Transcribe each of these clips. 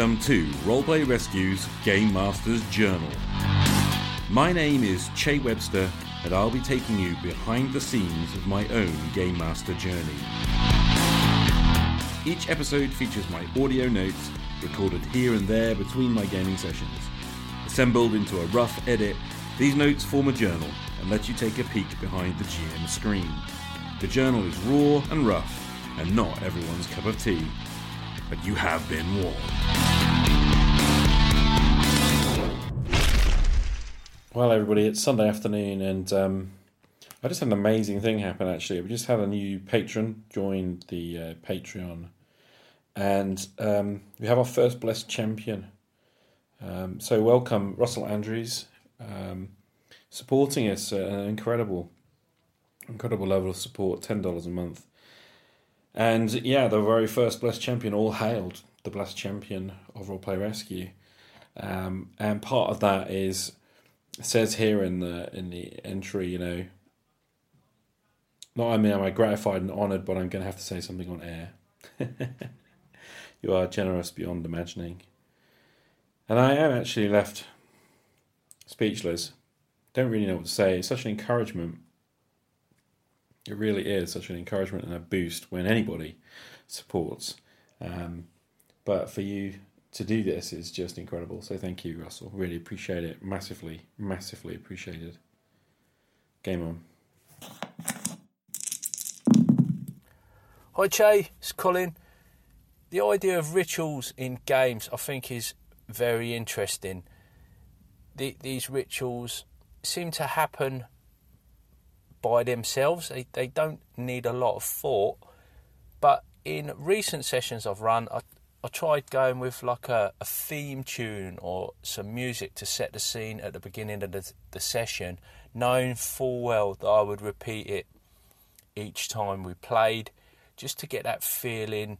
Welcome to Roleplay Rescue's Game Master's Journal. My name is Che Webster, and I'll be taking you behind the scenes of my own Game Master journey. Each episode features my audio notes, recorded here and there between my gaming sessions. Assembled into a rough edit, these notes form a journal and let you take a peek behind the GM screen. The journal is raw and rough, and not everyone's cup of tea, but you have been warned. Well, everybody, it's Sunday afternoon, and um, I just had an amazing thing happen. Actually, we just had a new patron join the uh, Patreon, and um, we have our first blessed champion. Um, so, welcome, Russell Andrews, um, supporting us at an incredible, incredible level of support, ten dollars a month. And yeah, the very first blessed champion all hailed the blessed champion of Roleplay Rescue, um, and part of that is says here in the in the entry, you know, not only am I gratified and honoured, but I'm going to have to say something on air. you are generous beyond imagining, and I am actually left speechless. Don't really know what to say. It's such an encouragement. It really is such an encouragement and a boost when anybody supports. Um, but for you to do this is just incredible. So thank you, Russell. Really appreciate it. Massively, massively appreciated. Game on. Hi, Che. It's Colin. The idea of rituals in games, I think, is very interesting. The, these rituals seem to happen by themselves. They, they don't need a lot of thought. But in recent sessions I've run, I, I tried going with like a, a theme tune or some music to set the scene at the beginning of the, the session, knowing full well that I would repeat it each time we played, just to get that feeling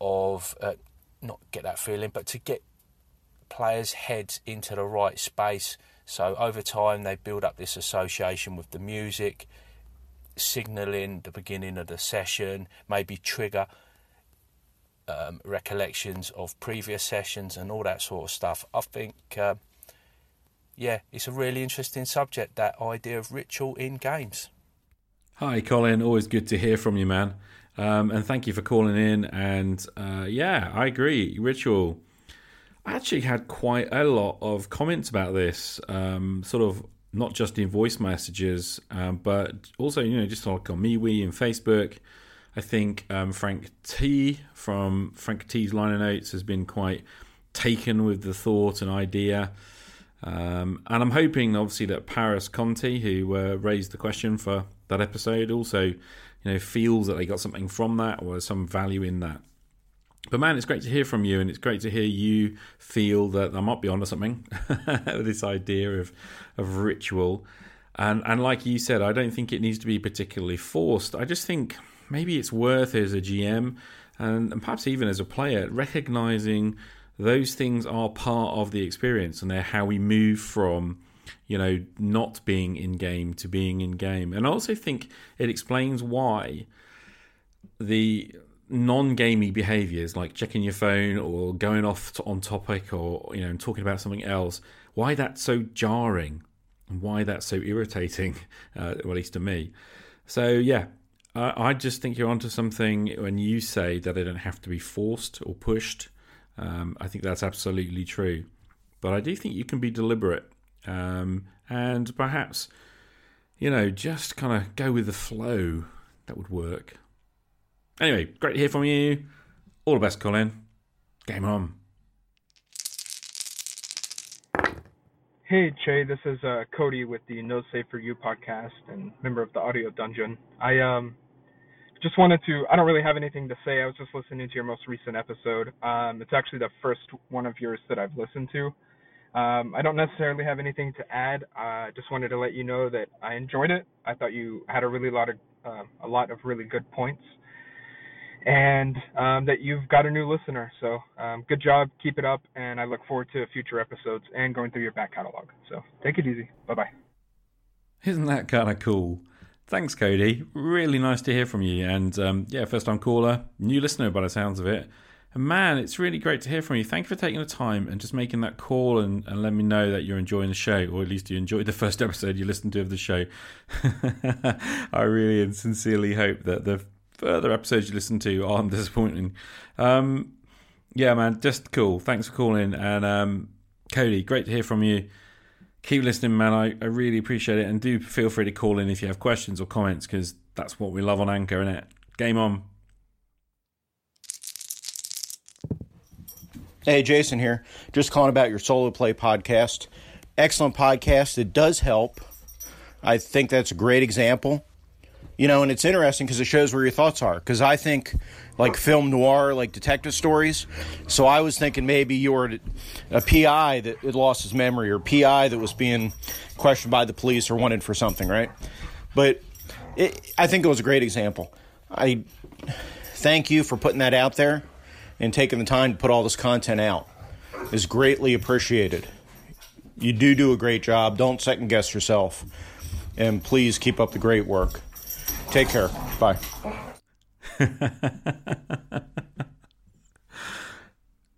of uh, not get that feeling, but to get players' heads into the right space. So over time, they build up this association with the music, signalling the beginning of the session, maybe trigger um, recollections of previous sessions and all that sort of stuff. I think, uh, yeah, it's a really interesting subject, that idea of ritual in games. Hi, Colin. Always good to hear from you, man. Um, and thank you for calling in. And uh, yeah, I agree. Ritual. I actually had quite a lot of comments about this, um, sort of not just in voice messages, um, but also, you know, just like on MeWe and Facebook. I think um, Frank T from Frank T's liner notes has been quite taken with the thought and idea. Um, and I'm hoping, obviously, that Paris Conti, who uh, raised the question for that episode, also, you know, feels that they got something from that or some value in that. But man, it's great to hear from you, and it's great to hear you feel that I might be onto something. with this idea of of ritual, and and like you said, I don't think it needs to be particularly forced. I just think maybe it's worth as a GM and, and perhaps even as a player recognizing those things are part of the experience and they're how we move from you know not being in game to being in game. And i also think it explains why the non-gamey behaviors like checking your phone or going off to, on topic or you know talking about something else why that's so jarring and why that's so irritating uh, at least to me. So yeah I just think you're onto something when you say that they don't have to be forced or pushed. Um, I think that's absolutely true. But I do think you can be deliberate um, and perhaps, you know, just kind of go with the flow. That would work. Anyway, great to hear from you. All the best, Colin. Game on. Hey, Che, this is uh, Cody with the No Safe for You podcast and member of the Audio Dungeon. I um just wanted to i don't really have anything to say. I was just listening to your most recent episode. Um, it's actually the first one of yours that i've listened to. Um, i don't necessarily have anything to add. I uh, just wanted to let you know that i enjoyed it. I thought you had a really lot of uh, a lot of really good points and um, that you've got a new listener. So um, good job. Keep it up. And i look forward to future episodes and going through your back catalog. So take it easy. Bye bye isn't that kind of cool Thanks, Cody. Really nice to hear from you. And um, yeah, first time caller, new listener by the sounds of it. And man, it's really great to hear from you. Thank you for taking the time and just making that call and, and letting me know that you're enjoying the show, or at least you enjoyed the first episode you listened to of the show. I really and sincerely hope that the further episodes you listen to aren't disappointing. Um, yeah, man, just cool. Thanks for calling. And um, Cody, great to hear from you. Keep listening, man. I, I really appreciate it. And do feel free to call in if you have questions or comments because that's what we love on Anchor, isn't it? Game on. Hey, Jason here. Just calling about your solo play podcast. Excellent podcast. It does help. I think that's a great example. You know, and it's interesting because it shows where your thoughts are. Because I think like film noir, like detective stories. So I was thinking maybe you were a PI that had lost his memory or PI that was being questioned by the police or wanted for something, right? But it, I think it was a great example. I thank you for putting that out there and taking the time to put all this content out is greatly appreciated. You do do a great job. Don't second guess yourself. And please keep up the great work. Take care. Bye.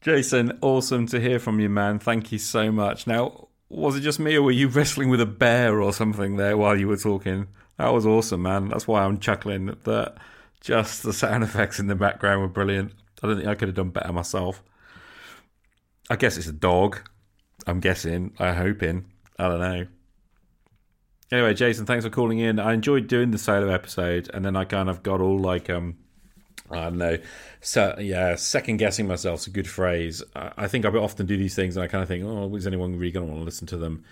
Jason, awesome to hear from you, man. Thank you so much. Now, was it just me or were you wrestling with a bear or something there while you were talking? That was awesome, man. That's why I'm chuckling. That just the sound effects in the background were brilliant. I don't think I could have done better myself. I guess it's a dog. I'm guessing. I'm hoping. I don't know. Anyway, Jason, thanks for calling in. I enjoyed doing the solo episode, and then I kind of got all like, um, I don't know. So yeah, second guessing myself's a good phrase. I think I often do these things, and I kind of think, oh, is anyone really going to want to listen to them?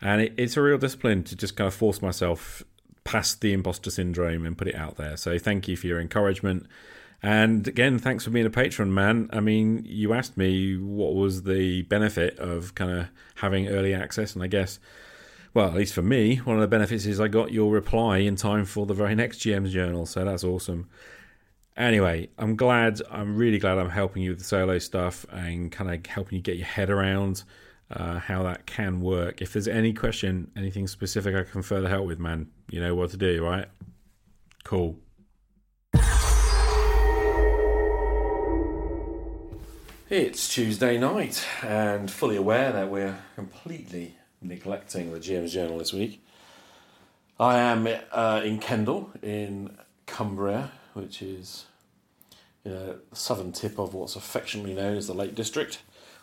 And it, it's a real discipline to just kind of force myself past the imposter syndrome and put it out there. So thank you for your encouragement. And again, thanks for being a patron, man. I mean, you asked me what was the benefit of kind of having early access, and I guess, well, at least for me, one of the benefits is I got your reply in time for the very next GM's journal, so that's awesome. Anyway, I'm glad, I'm really glad I'm helping you with the solo stuff and kind of helping you get your head around uh, how that can work. If there's any question, anything specific I can further help with, man, you know what to do, right? Cool. It's Tuesday night, and fully aware that we're completely neglecting the GM's Journal this week. I am uh, in Kendal, in Cumbria, which is you know, the southern tip of what's affectionately known as the Lake District,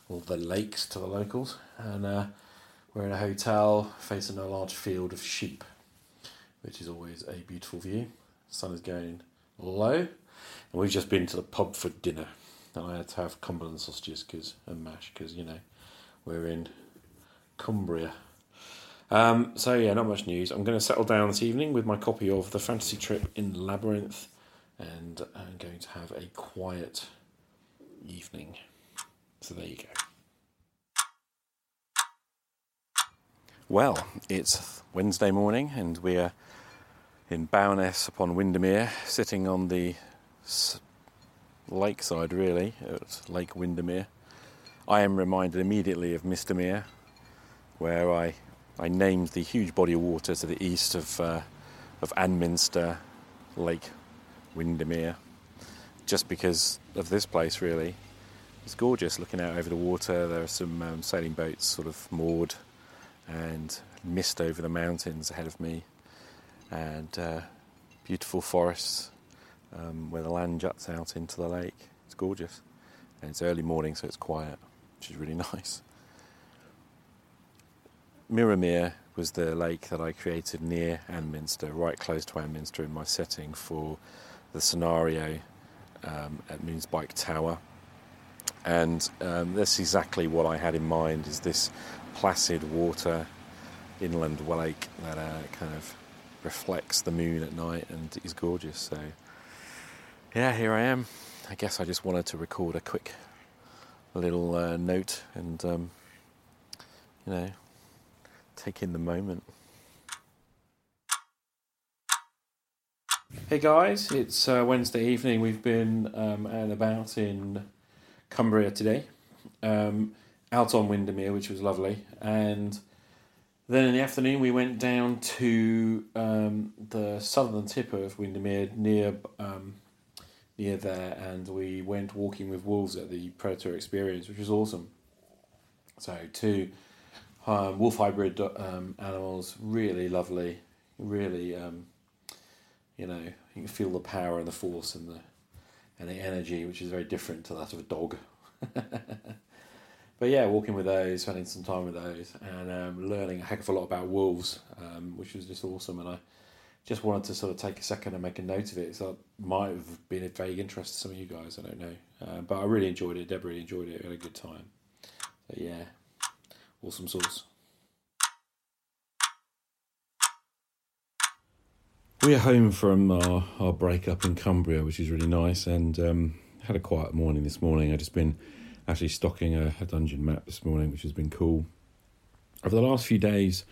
or the lakes to the locals. And uh, we're in a hotel facing a large field of sheep, which is always a beautiful view. The sun is going low, and we've just been to the pub for dinner and I had to have Cumberland sausages cause, and mash because you know we're in Cumbria. Um, so yeah, not much news. I'm going to settle down this evening with my copy of the Fantasy Trip in Labyrinth, and I'm going to have a quiet evening. So there you go. Well, it's Wednesday morning, and we're in Bowness upon Windermere, sitting on the lakeside, really, at Lake Windermere. I am reminded immediately of Mistermere, where I, I named the huge body of water to the east of, uh, of Anminster, Lake Windermere, just because of this place, really. It's gorgeous looking out over the water. There are some um, sailing boats sort of moored and mist over the mountains ahead of me, and uh, beautiful forests um, where the land juts out into the lake. It's gorgeous. And it's early morning, so it's quiet, which is really nice. Mirrormere was the lake that I created near Anminster, right close to Anminster in my setting for the scenario um, at Moonsbike Tower. And um, that's exactly what I had in mind is this placid water inland lake that uh, kind of reflects the moon at night and is gorgeous. So yeah, here I am. I guess I just wanted to record a quick little uh, note and, um, you know, take in the moment. Hey guys, it's uh, Wednesday evening. We've been um, and about in Cumbria today, um, out on Windermere, which was lovely, and then in the afternoon we went down to um, the southern tip of Windermere near um, near there, and we went walking with wolves at the Predator Experience, which was awesome. So two um, wolf hybrid um, animals, really lovely, really, you know, you can feel the power and the force and the and the energy, which is very different to that of a dog. but yeah, walking with those, spending some time with those, and um, learning a heck of a lot about wolves, um, which was just awesome. And I just wanted to sort of take a second and make a note of it. So it might have been of vague interest to some of you guys. I don't know, uh, but I really enjoyed it. Deb really enjoyed it. We had a good time. Yeah, awesome sauce. We are home from our, our breakup in Cumbria, which is really nice, and um, had a quiet morning this morning. I've just been actually stocking a, a, dungeon map this morning, which has been cool. Over the last few days,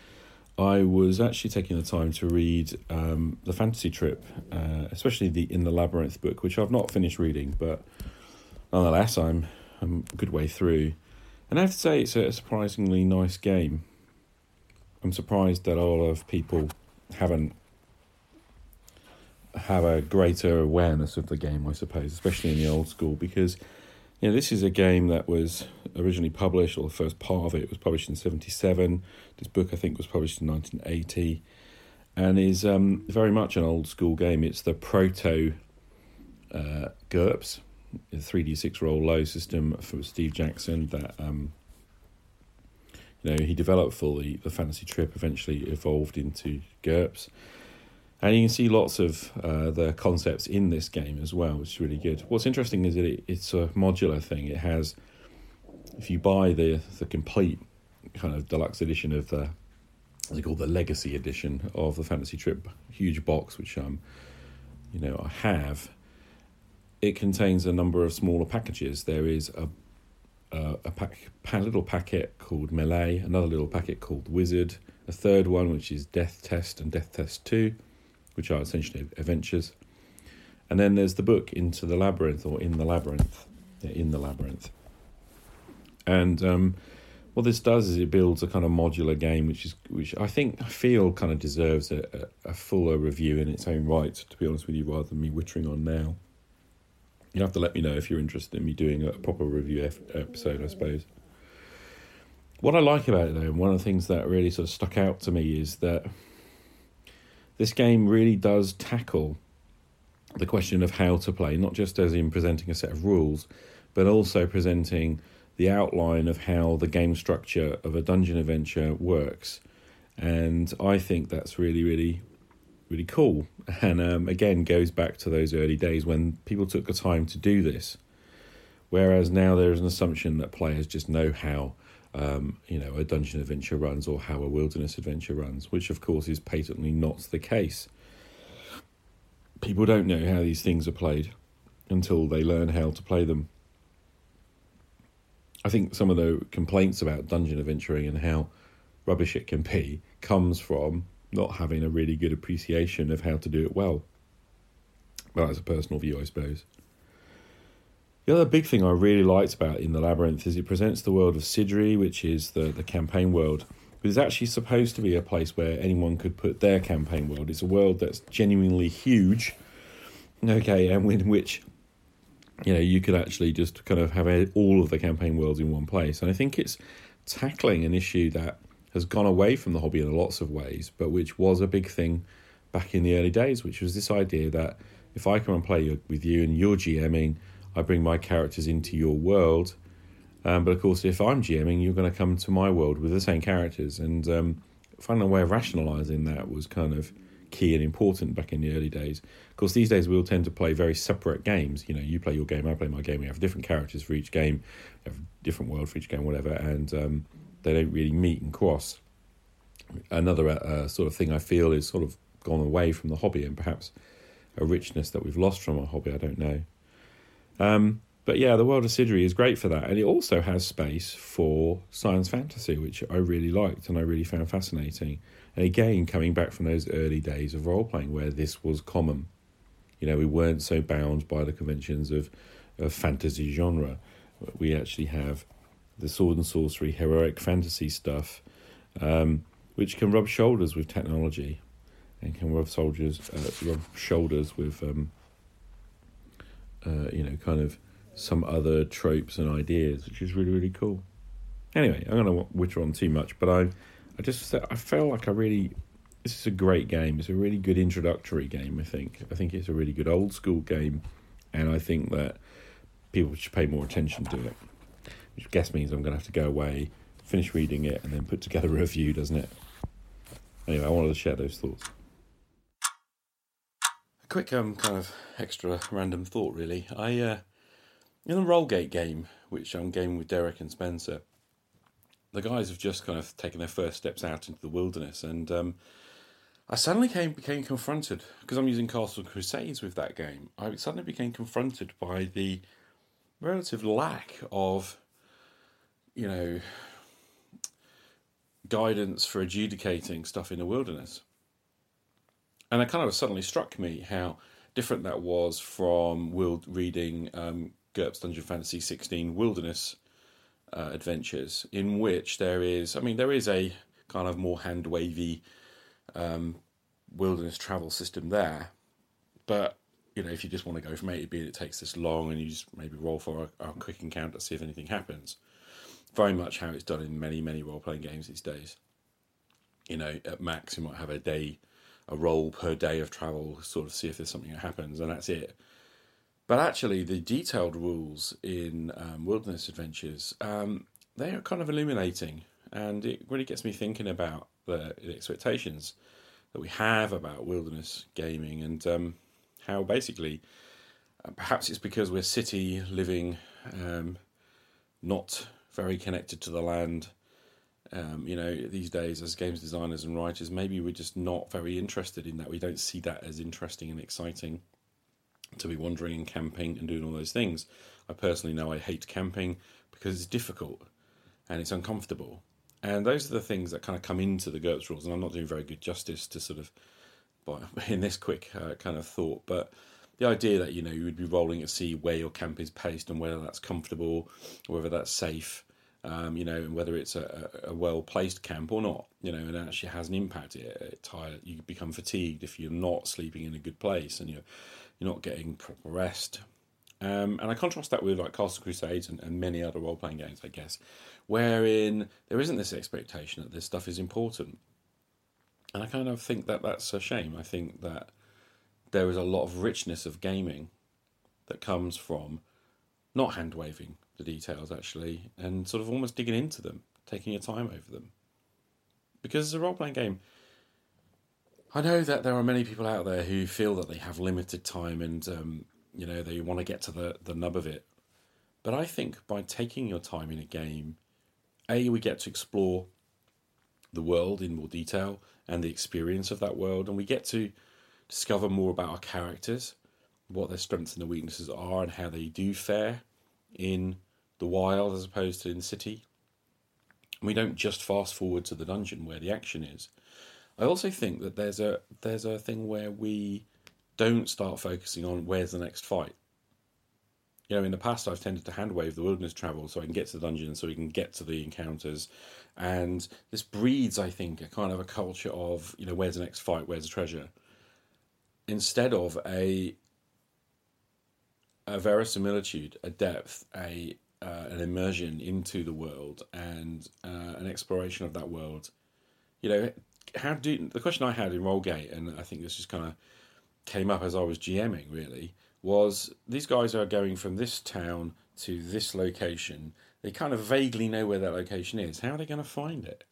I was actually taking the time to read um, the Fantasy Trip, uh, especially the In the Labyrinth book, which I've not finished reading, but nonetheless, I'm, I'm a good way through. And I have to say, it's a surprisingly nice game. I'm surprised that a lot of people haven't have a greater awareness of the game, I suppose, especially in the old school, because you know this is a game that was originally published, or the first part of it was published in '77. This book, I think, was published in 1980, and is um, very much an old school game. It's the proto uh, GURPS, the 3d6 roll low system from Steve Jackson that um, you know he developed for the, the fantasy trip. Eventually evolved into GURPS and you can see lots of uh, the concepts in this game as well, which is really good. What's interesting is that it, it's a modular thing. It has, if you buy the the complete kind of deluxe edition of the, they call the Legacy edition of the Fantasy Trip huge box, which um, you know, I have. It contains a number of smaller packages. There is a a, pack, a little packet called Melee, another little packet called Wizard, a third one which is Death Test and Death Test Two which are essentially adventures. And then there's the book Into the Labyrinth or In the Labyrinth. in the Labyrinth. And um, what this does is it builds a kind of modular game, which is which I think I feel kind of deserves a, a, a fuller review in its own right. To be honest with you, rather than me wittering on now. You have to let me know if you're interested in me doing a proper review episode, I suppose. What I like about it, though, and one of the things that really sort of stuck out to me is that this game really does tackle the question of how to play, not just as in presenting a set of rules, but also presenting the outline of how the game structure of a dungeon adventure works. And I think that's really, really, really cool. And um, again, goes back to those early days when people took the time to do this. Whereas now there is an assumption that players just know how um, you know, a dungeon adventure runs or how a wilderness adventure runs, which of course is patently not the case. People don't know how these things are played until they learn how to play them. I think some of the complaints about dungeon adventuring and how rubbish it can be comes from not having a really good appreciation of how to do it well. But that's a personal view, I suppose. The other big thing I really liked about In the Labyrinth is it presents the world of Cidri, which is the, the campaign world. But it's actually supposed to be a place where anyone could put their campaign world. It's a world that's genuinely huge, okay, and in which you know you could actually just kind of have all of the campaign worlds in one place. And I think it's tackling an issue that has gone away from the hobby in lots of ways, but which was a big thing back in the early days, which was this idea that if I come and play with you and you're GMing I bring my characters into your world. Um, but of course, if I'm GMing, you're going to come to my world with the same characters. And um, finding a way of rationalising that was kind of key and important back in the early days. Of course, these days we all tend to play very separate games. You know, you play your game, I play my game. We have different characters for each game, we have different world for each game, whatever, and um, they don't really meet and cross. Another uh, sort of thing I feel is sort of gone away from the hobby and perhaps a richness that we've lost from our hobby. I don't know. Um, but yeah, the world of Cidri is great for that, and it also has space for science fantasy, which I really liked and I really found fascinating. And again, coming back from those early days of role playing where this was common, you know, we weren't so bound by the conventions of, of fantasy genre. We actually have the sword and sorcery, heroic fantasy stuff, um, which can rub shoulders with technology, and can rub soldiers uh, rub shoulders with um, uh, you know, kind of some other tropes and ideas, which is really really cool. Anyway, I'm going to witcher on too much, but I, I just I felt like I really this is a great game. It's a really good introductory game. I think. I think it's a really good old school game, and I think that people should pay more attention to it. Which I guess means I'm going to have to go away, finish reading it, and then put together a review, doesn't it? Anyway, I wanted to share those thoughts. Quick um kind of extra random thought, really. I uh, in the Rollgate game, which I'm gaming with Derek and Spencer, the guys have just kind of taken their first steps out into the wilderness, and um, I suddenly came became confronted because I'm using Castle Crusades with that game. I suddenly became confronted by the relative lack of, you know, guidance for adjudicating stuff in the wilderness. And it kind of suddenly struck me how different that was from wild reading um, GURPS Dungeon Fantasy 16 Wilderness uh, Adventures, in which there is, I mean, there is a kind of more hand wavy um, wilderness travel system there, but you know, if you just want to go from A to B, and it takes this long, and you just maybe roll for a, a quick encounter to see if anything happens. Very much how it's done in many, many role playing games these days. You know, at max, you might have a day, a roll per day of travel, sort of see if there's something that happens, and that's it. But actually, the detailed rules in um, Wilderness Adventures, um, they are kind of illuminating, and it really gets me thinking about the, the expectations that we have about wilderness gaming and um, how basically, uh, perhaps it's because we're city living, um, not very connected to the land. Um, you know, these days as games designers and writers, maybe we're just not very interested in that. We don't see that as interesting and exciting to be wandering and camping and doing all those things. I personally know I hate camping because it's difficult and it's uncomfortable. And those are the things that kind of come into the GURPS rules, and I'm not doing very good justice to sort of in this quick uh, kind of thought, but the idea that you know you would be rolling to see where your camp is placed and whether that's comfortable, or whether that's safe, um, you know, and whether it's a, a well placed camp or not, you know, and it actually has an impact. It, it tired, you become fatigued if you're not sleeping in a good place and you're you're not getting proper rest. Um, and I contrast that with like Castle Crusades and, and many other role playing games, I guess, wherein there isn't this expectation that this stuff is important. And I kind of think that that's a shame. I think that there is a lot of richness of gaming that comes from not hand waving the details actually and sort of almost digging into them, taking your time over them. Because as a role playing game, I know that there are many people out there who feel that they have limited time and um, you know they want to get to the, the nub of it. But I think by taking your time in a game, a we get to explore the world in more detail and the experience of that world, and we get to discover more about our characters, what their strengths and their weaknesses are, and how they do fare in the wild as opposed to in the city. We don't just fast forward to the dungeon where the action is. I also think that there's a there's a thing where we don't start focusing on where's the next fight. You know, in the past, I've tended to handwave the wilderness travel so I can get to the dungeon, so we can get to the encounters, and this breeds, I think, a kind of a culture of you know where's the next fight, where's the treasure, instead of a a verisimilitude, a depth, a uh, an immersion into the world, and uh, an exploration of that world. You know, how do the question I had in Rollgate, and I think this just kind of came up as I was GMing really, was these guys are going from this town to this location they kind of vaguely know where that location is. How are they going to find it?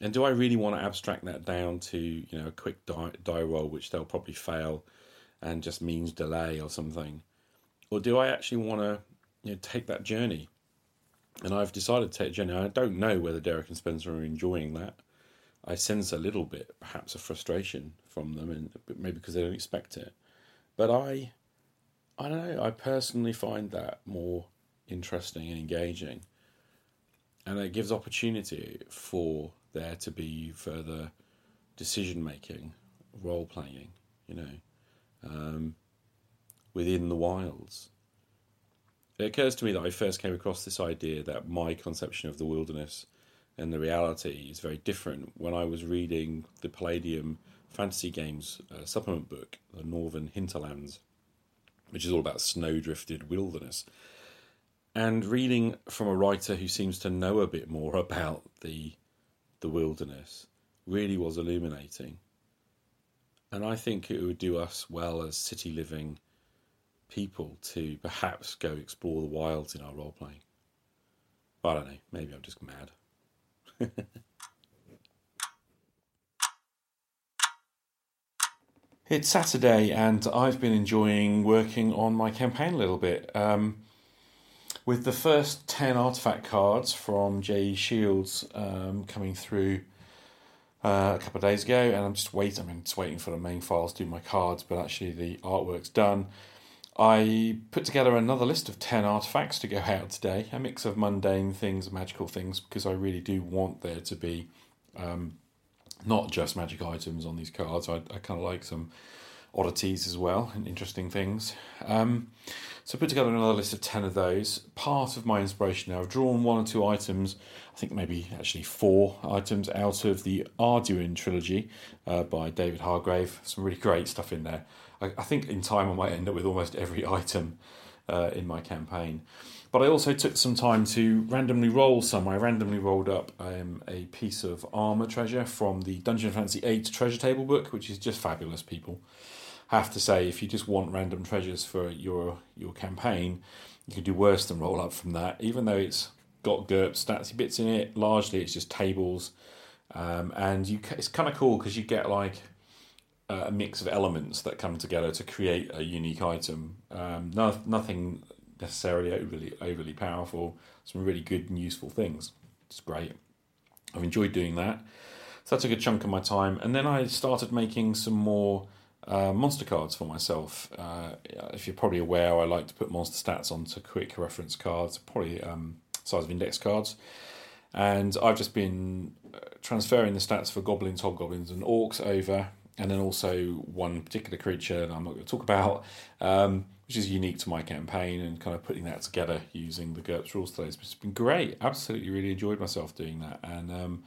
And do I really want to abstract that down to you know a quick die, die roll, which they'll probably fail, and just means delay or something, or do I actually want to you know, take that journey? And I've decided to take a journey. I don't know whether Derek and Spencer are enjoying that. I sense a little bit, perhaps, a frustration from them, and maybe because they don't expect it. But I, I don't know. I personally find that more interesting and engaging. And it gives opportunity for there to be further decision making, role playing, you know, um, within the wilds. It occurs to me that I first came across this idea that my conception of the wilderness and the reality is very different when I was reading the Palladium Fantasy Games uh, supplement book, The Northern Hinterlands. which is all about snow drifted wilderness. And reading from a writer who seems to know a bit more about the the wilderness really was illuminating. And I think it would do us well as city living people to perhaps go explore the wilds in our role playing. I don't know, maybe I'm just mad. it's Saturday, and I've been enjoying working on my campaign a little bit. Um, with the first 10 artifact cards from J. Shields um, coming through uh, a couple of days ago, and I'm just waiting. I'm just waiting for the main files to do my cards, but actually the artwork's done. I put together another list of 10 artifacts to go out today, a mix of mundane things, magical things, because I really do want there to be um, not just magic items on these cards. I, I kind of like some oddities as well and interesting things. Um, so I put together another list of 10 of those. Part of my inspiration now, I've drawn one or two items, I think maybe actually four items out of the Arduin trilogy uh, by David Hargrave. Some really great stuff in there. I, I think in time I might end up with almost every item uh, in my campaign. But I also took some time to randomly roll some. I randomly rolled up um, a piece of armor treasure from the Dungeon Fantasy 8 treasure table book, which is just fabulous, people. Have to say, if you just want random treasures for your your campaign, you can do worse than roll up from that. Even though it's got GURP statsy bits in it, largely it's just tables, um, and you it's kind of cool because you get like a mix of elements that come together to create a unique item. Um, no, nothing necessarily overly overly powerful. Some really good and useful things. It's great. I've enjoyed doing that. So that took a chunk of my time, and then I started making some more uh, monster cards for myself. Uh, if you're probably aware, I like to put monster stats onto quick reference cards, probably um, size of index cards. And I've just been uh, transferring the stats for goblins, hobgoblins, and orcs over and then also one particular creature that I'm not going to talk about, um, which is unique to my campaign, and kind of putting that together using the GURPS rules today. It's been great. Absolutely, really enjoyed myself doing that, and um,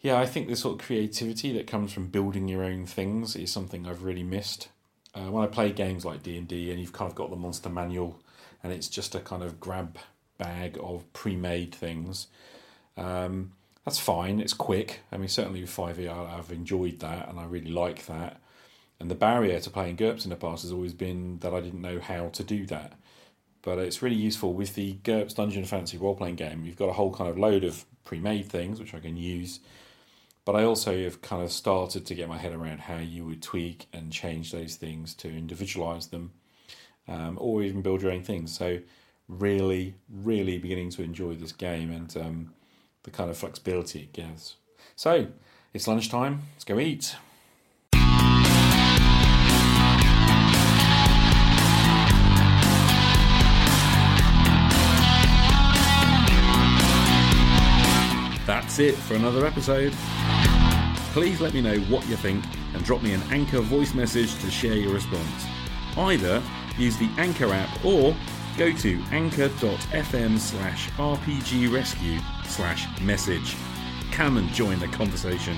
yeah, I think the sort of creativity that comes from building your own things is something I've really missed. Uh, when I play games like D and D, and you've kind of got the monster manual, and it's just a kind of grab bag of pre-made things. Um, that's fine. It's quick. I mean, certainly with 5e, I've enjoyed that and I really like that. And the barrier to playing GURPS in the past has always been that I didn't know how to do that. But it's really useful with the GURPS Dungeon Fantasy role playing game. You've got a whole kind of load of pre made things which I can use. But I also have kind of started to get my head around how you would tweak and change those things to individualize them um, or even build your own things. So, really, really beginning to enjoy this game. And um, the kind of flexibility it gives. So it's lunchtime. Let's go eat. That's it for another episode. Please let me know what you think and drop me an Anchor voice message to share your response. Either use the Anchor app or go to anchor.fm slash rpgrescue slash message. Come and join the conversation.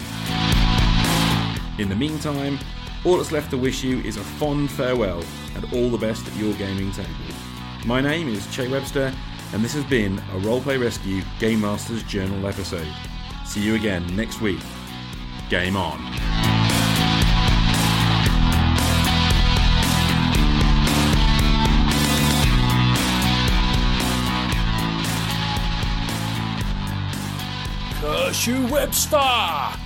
In the meantime, all that's left to wish you is a fond farewell and all the best at your gaming table. My name is Che Webster, and this has been a Roleplay Rescue Game Masters Journal episode. See you again next week. Game on. Shoe Webster!